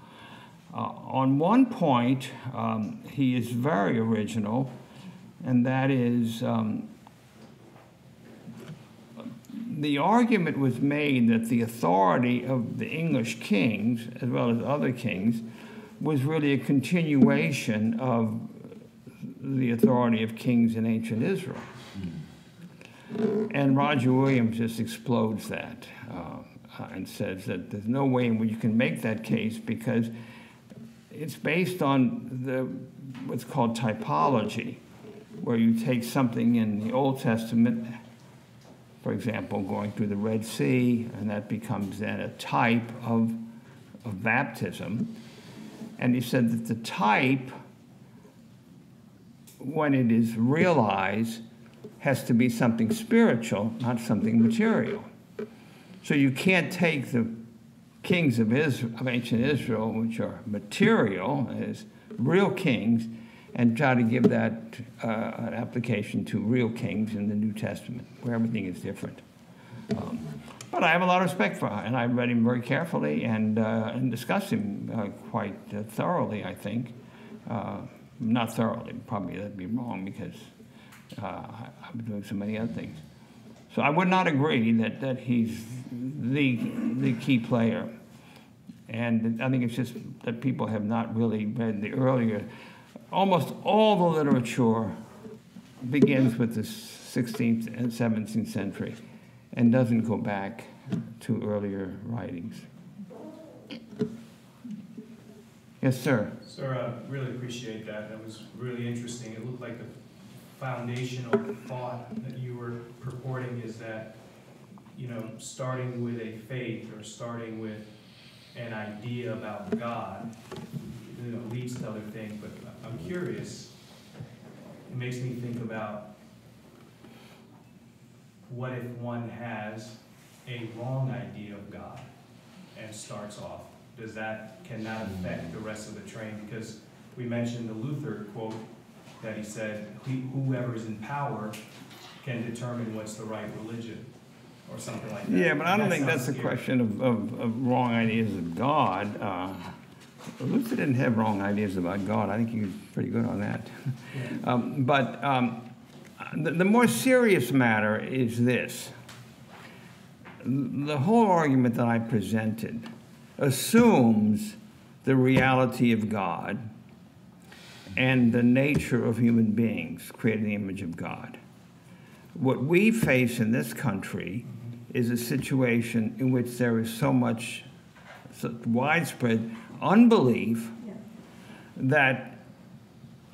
Uh, on one point, um, he is very original, and that is um, the argument was made that the authority of the English kings, as well as other kings, was really a continuation of the authority of kings in ancient Israel. And Roger Williams just explodes that uh, and says that there's no way in which you can make that case because it's based on the what's called typology, where you take something in the Old Testament, for example, going through the Red Sea, and that becomes then a type of, of baptism. And he said that the type, when it is realized, has to be something spiritual, not something material. So you can't take the kings of, Israel, of ancient Israel, which are material, as real kings, and try to give that uh, an application to real kings in the New Testament, where everything is different. Um, but I have a lot of respect for him, and I read him very carefully and, uh, and discussed him uh, quite uh, thoroughly, I think. Uh, not thoroughly, probably that'd be wrong because uh, I've been doing so many other things. So I would not agree that, that he's the, the key player. And I think it's just that people have not really read the earlier. Almost all the literature begins with the 16th and 17th century and doesn't go back to earlier writings. Yes, sir. Sir, I really appreciate that. That was really interesting. It looked like the foundational thought that you were purporting is that, you know, starting with a faith or starting with an idea about God, you know, leads to other things. But I'm curious, it makes me think about what if one has a wrong idea of God and starts off? Does that, can that affect the rest of the train? Because we mentioned the Luther quote that he said, whoever is in power can determine what's the right religion, or something like that. Yeah, but I don't That think that's a question of, of, of wrong ideas of God. Uh, Luther didn't have wrong ideas about God. I think he was pretty good on that. Um, but um, the, the more serious matter is this. The whole argument that I presented assumes the reality of God and the nature of human beings created in the image of God. What we face in this country is a situation in which there is so much such widespread unbelief that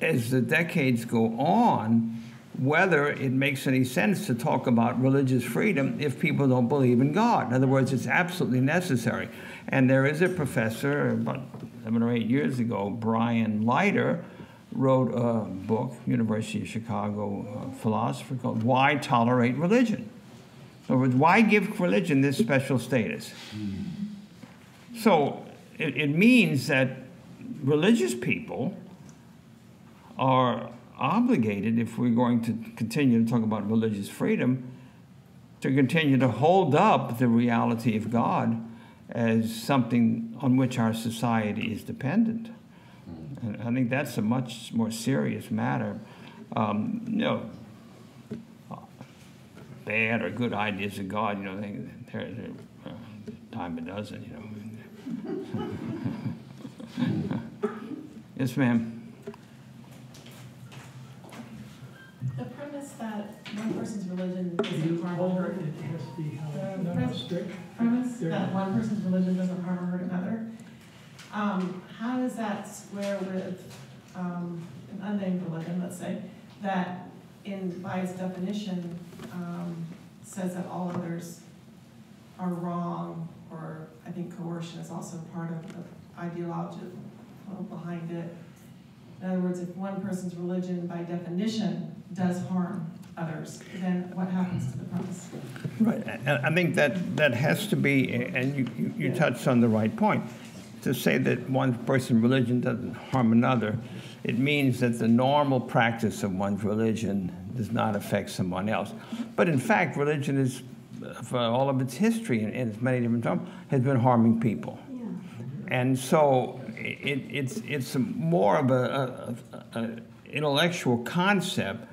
as the decades go on, whether it makes any sense to talk about religious freedom if people don't believe in God. In other words, it's absolutely necessary. And there is a professor, about seven or eight years ago, Brian Leiter, wrote a book, University of Chicago uh, philosopher, called Why Tolerate Religion? In other words, why give religion this special status? So it, it means that religious people are obligated, if we're going to continue to talk about religious freedom, to continue to hold up the reality of God as something on which our society is dependent. And I think that's a much more serious matter. Um, you know, bad or good ideas of God, you know, they, they're, they're uh, dime a dozen, you know. yes, ma'am. The premise that one person's religion doesn't harm hold or it? hurt, It has to be held. No, no, strict. premise There. that one person's religion doesn't harm or hurt another, Um, how does that square with, um, an unnamed religion, let's say, that in, by its definition, um, says that all others are wrong, or I think coercion is also part of the ideology behind it. In other words, if one person's religion by definition does harm others, then what happens to the premise? Right, and I think that, that has to be, and you, you- you touched on the right point. To say that one person's religion doesn't harm another, it means that the normal practice of one's religion does not affect someone else. But in fact, religion is, for all of its history in, in its many different forms, has been harming people. And so it, it's, it's more of a, a, a intellectual concept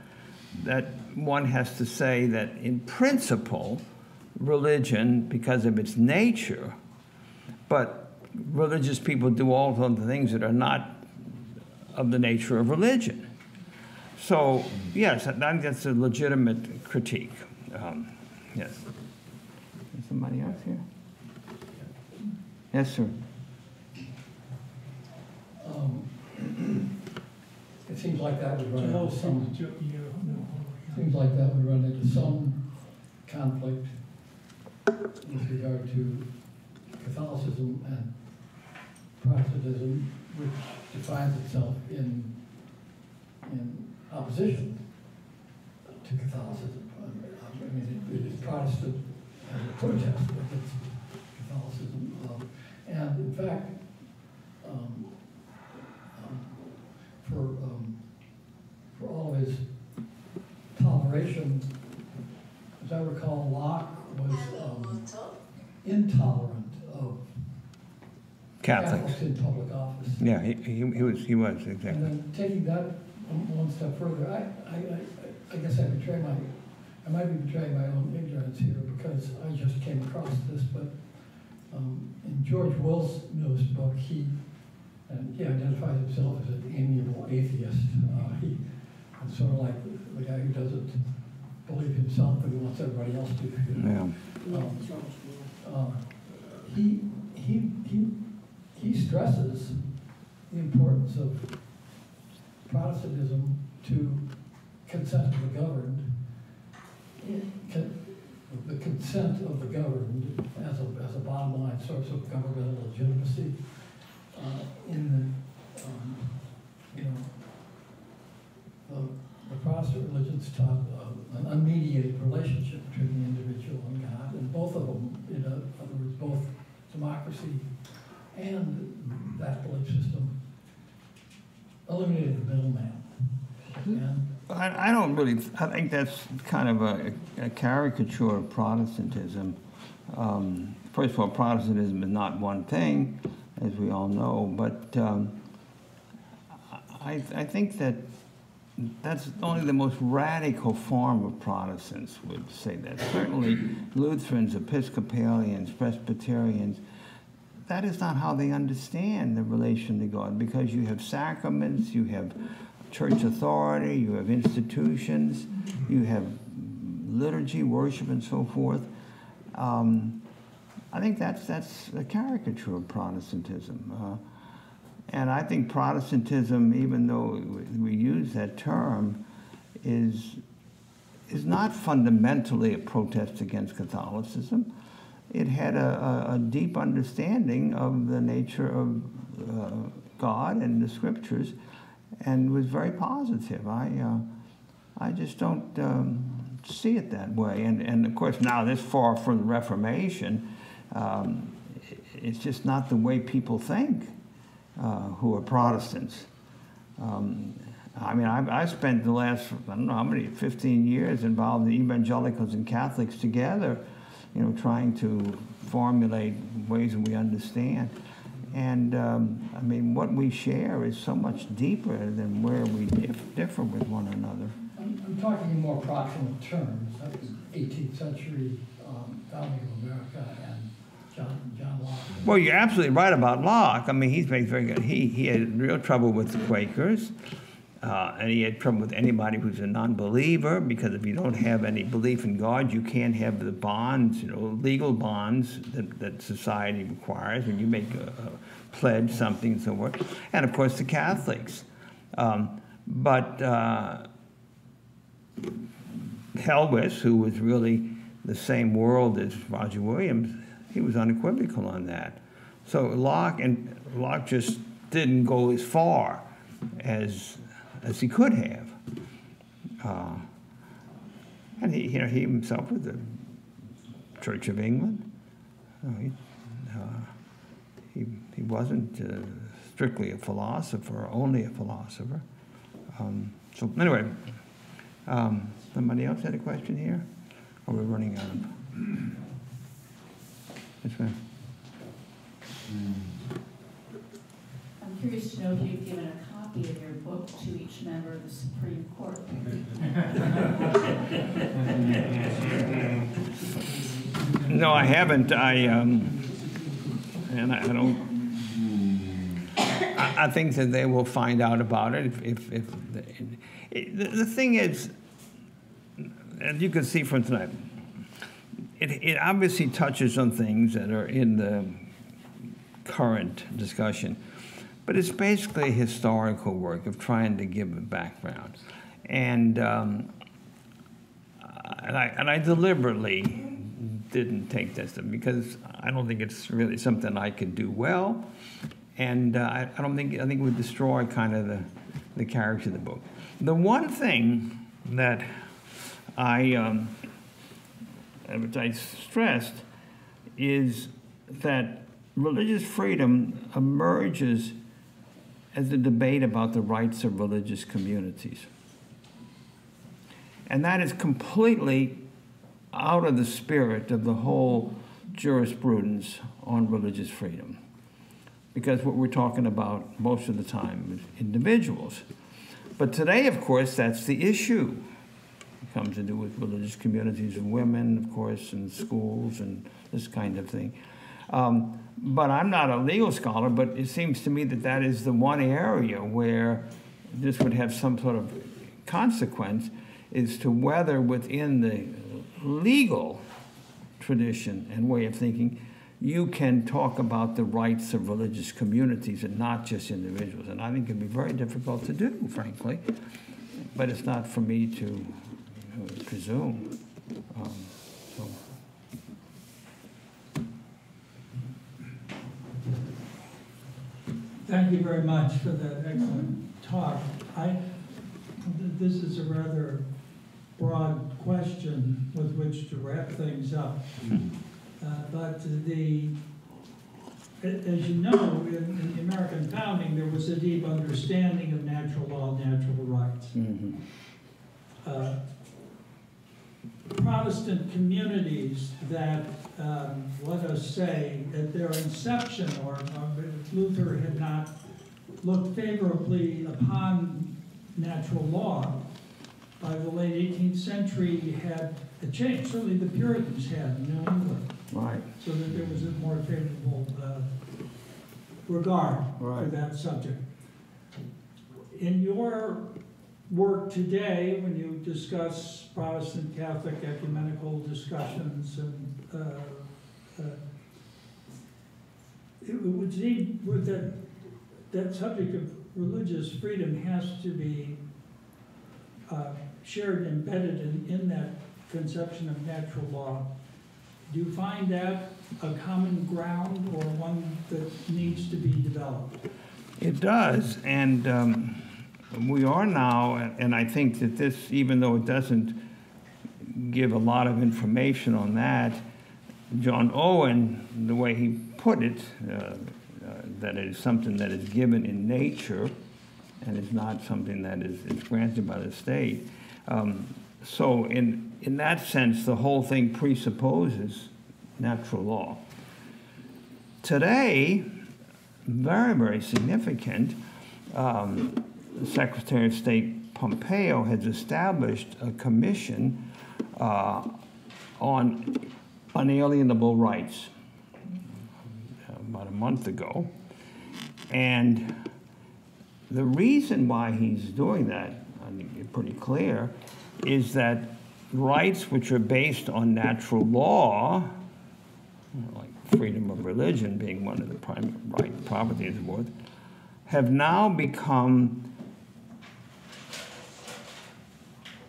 that one has to say that in principle, religion, because of its nature, but religious people do all of the things that are not of the nature of religion. So, yes, I think that's a legitimate critique. Um, yes. Is somebody else here? Yes, sir. Um, It seems like that would run into some, seems like that would run into some conflict with regard to Catholicism and Protestantism, which defines itself in, in opposition to Catholicism. I mean, it- it is Protestant protest against Catholicism. um, And in fact, um, um, for, um, for all of his toleration, as I recall, Locke was um, intolerant of Catholics. Catholics in public office. Yeah, he, he, he was, he was, exactly. And then taking that one one step further, I, I, I, I guess I betray my, I might be betraying my own ignorance here because I just came across this, but, um, in George Will's book, he, and he identifies himself as an amiable atheist. Uh, he, it's sort of like the guy who doesn't believe himself, but he wants everybody else to. you know. Yeah. Um, uh, He, he, he, he stresses the importance of Protestantism to consent of the governed, the consent of the governed as a, as a bottom line source of governmental legitimacy. Uh, In the, um, you know, the, the Protestant religions taught uh, an unmediated relationship between the individual and God, and both of them, in other words, both democracy and that belief system eliminated the middleman. And I, I don't really, I think that's kind of a, a caricature of Protestantism. Um, first of all, Protestantism is not one thing, as we all know, but um, I, I think that that's only the most radical form of Protestants would say that. Certainly, Lutherans, Episcopalians, Presbyterians, that is not how they understand the relation to God because you have sacraments, you have church authority, you have institutions, you have liturgy, worship, and so forth. Um, I think that's that's a caricature of Protestantism. Uh, and I think Protestantism, even though we use that term, is is not fundamentally a protest against Catholicism. It had a, a, a deep understanding of the nature of uh, God and the Scriptures, and was very positive. I uh, I just don't um, see it that way. And and of course now this far from the Reformation, um, it's just not the way people think uh, who are Protestants. Um, I mean, I've, I've spent the last, I don't know how many, 15 years involved in evangelicals and Catholics together, you know, trying to formulate ways that we understand. And um, I mean, what we share is so much deeper than where we dif- differ with one another. I'm, I'm talking in more proximate terms, that was eighteenth century, um, founding of America and John, John Locke. Well, you're absolutely right about Locke. I mean, he's very, very good. He, he had real trouble with the Quakers. Uh, and he had trouble with anybody who's a non-believer because if you don't have any belief in God, you can't have the bonds, you know, legal bonds that, that society requires when you make a, a pledge, something and so forth. And of course, the Catholics. Um, but uh, Helwys, who was really the same world as Roger Williams, he was unequivocal on that. So Locke and Locke just didn't go as far as as he could have. Uh, and he, you know, he himself was the Church of England. Uh, he, uh, he, he wasn't uh, strictly a philosopher, only a philosopher. Um, so anyway, um, somebody else had a question here? Are we running out of? Yes, ma'am. I'm curious to know if you've given a copy of your book to each member of the Supreme Court. No, I haven't. I um, and I, I don't. I, I think that they will find out about it if if, if the, the, the thing is, as you can see from tonight, it it obviously touches on things that are in the current discussion, but it's basically a historical work of trying to give a background, and. Um, and I, and I deliberately didn't take this because I don't think it's really something I could do well, and uh, I, I don't think I think it would destroy kind of the the character of the book. The one thing that I um, which I stressed is that religious freedom emerges as a debate about the rights of religious communities. And that is completely out of the spirit of the whole jurisprudence on religious freedom. Because what we're talking about most of the time is individuals. But today, of course, that's the issue. It comes to do with religious communities of women, of course, and schools and this kind of thing. Um, but I'm not a legal scholar, but it seems to me that that is the one area where this would have some sort of consequence is to whether within the legal tradition and way of thinking, you can talk about the rights of religious communities and not just individuals. And I think it'd be very difficult to do, frankly. But it's not for me to uh, presume. Um, so. Thank you very much for that excellent talk. I, this is a rather broad question with which to wrap things up. Uh, but the, as you know, in, in, the American founding, there was a deep understanding of natural law, natural rights. Mm-hmm. Uh, Protestant communities that, um, let us say, at their inception, or, or Luther had not looked favorably upon natural law, by the late 18th century had a change. Certainly the Puritans had in New England. Right. So that there was a more favorable uh, regard right. for that subject. In your work today, when you discuss Protestant Catholic ecumenical discussions, and uh, uh, it would seem that that subject of religious freedom has to be uh, shared embedded in, in that conception of natural law. Do you find that a common ground or one that needs to be developed? It does, and um, we are now, and I think that this, even though it doesn't give a lot of information on that, John Owen, the way he put it, uh, uh, that it is something that is given in nature and is not something that is, is granted by the state. Um, so in, in that sense, the whole thing presupposes natural law. Today, very, very significant, um, Secretary of State Pompeo has established a commission uh, on unalienable rights about a month ago. And the reason why he's doing that, I think it's pretty clear, is that rights which are based on natural law, like freedom of religion being one of the prime right properties of have now become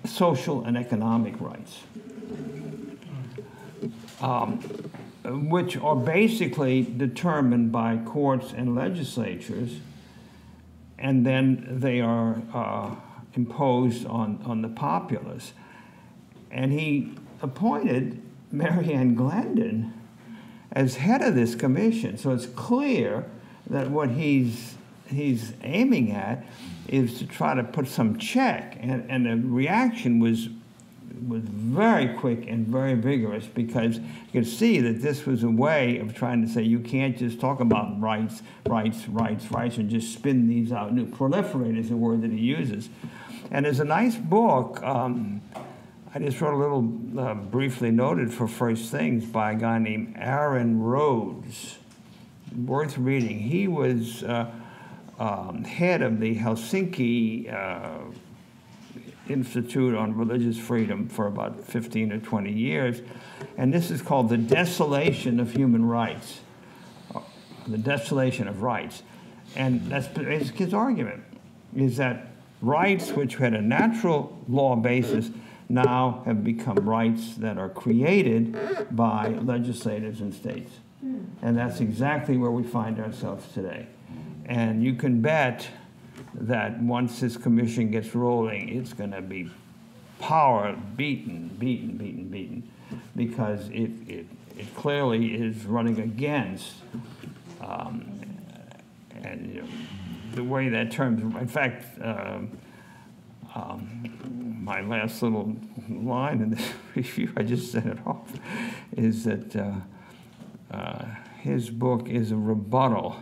social and economic rights, um, which are basically determined by courts and legislatures, and then they are uh, imposed on, on the populace. And he appointed Mary Ann Glendon as head of this commission. So it's clear that what he's he's aiming at is to try to put some check, and, and the reaction was was very quick and very vigorous because you could see that this was a way of trying to say you can't just talk about rights, rights, rights, rights, and just spin these out. New proliferate is the word that he uses, and there's a nice book. Um, I just wrote a little uh, briefly noted for First Things by a guy named Aaron Rhodes. Worth reading. He was. Uh, um, head of the Helsinki uh, Institute on Religious Freedom for about 15 or 20 years. And this is called The Desolation of Human Rights, uh, the desolation of rights. And that's his argument, is that rights which had a natural law basis now have become rights that are created by legislators and states. And that's exactly where we find ourselves today. And you can bet that once this commission gets rolling, it's going to be power beaten, beaten, beaten, beaten, because it, it, it clearly is running against, um, and you know, the way that term, in fact, um, um, my last little line in this review, I just sent it off, is that uh, uh, his book is a rebuttal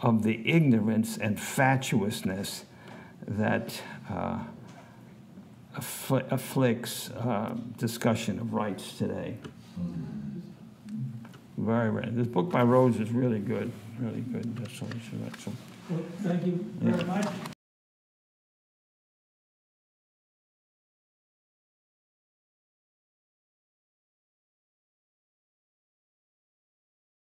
of the ignorance and fatuousness that uh, affl- afflicts uh, discussion of rights today. Very rare. This book by Rhodes is really good, really good. That's all. Well, thank you very much.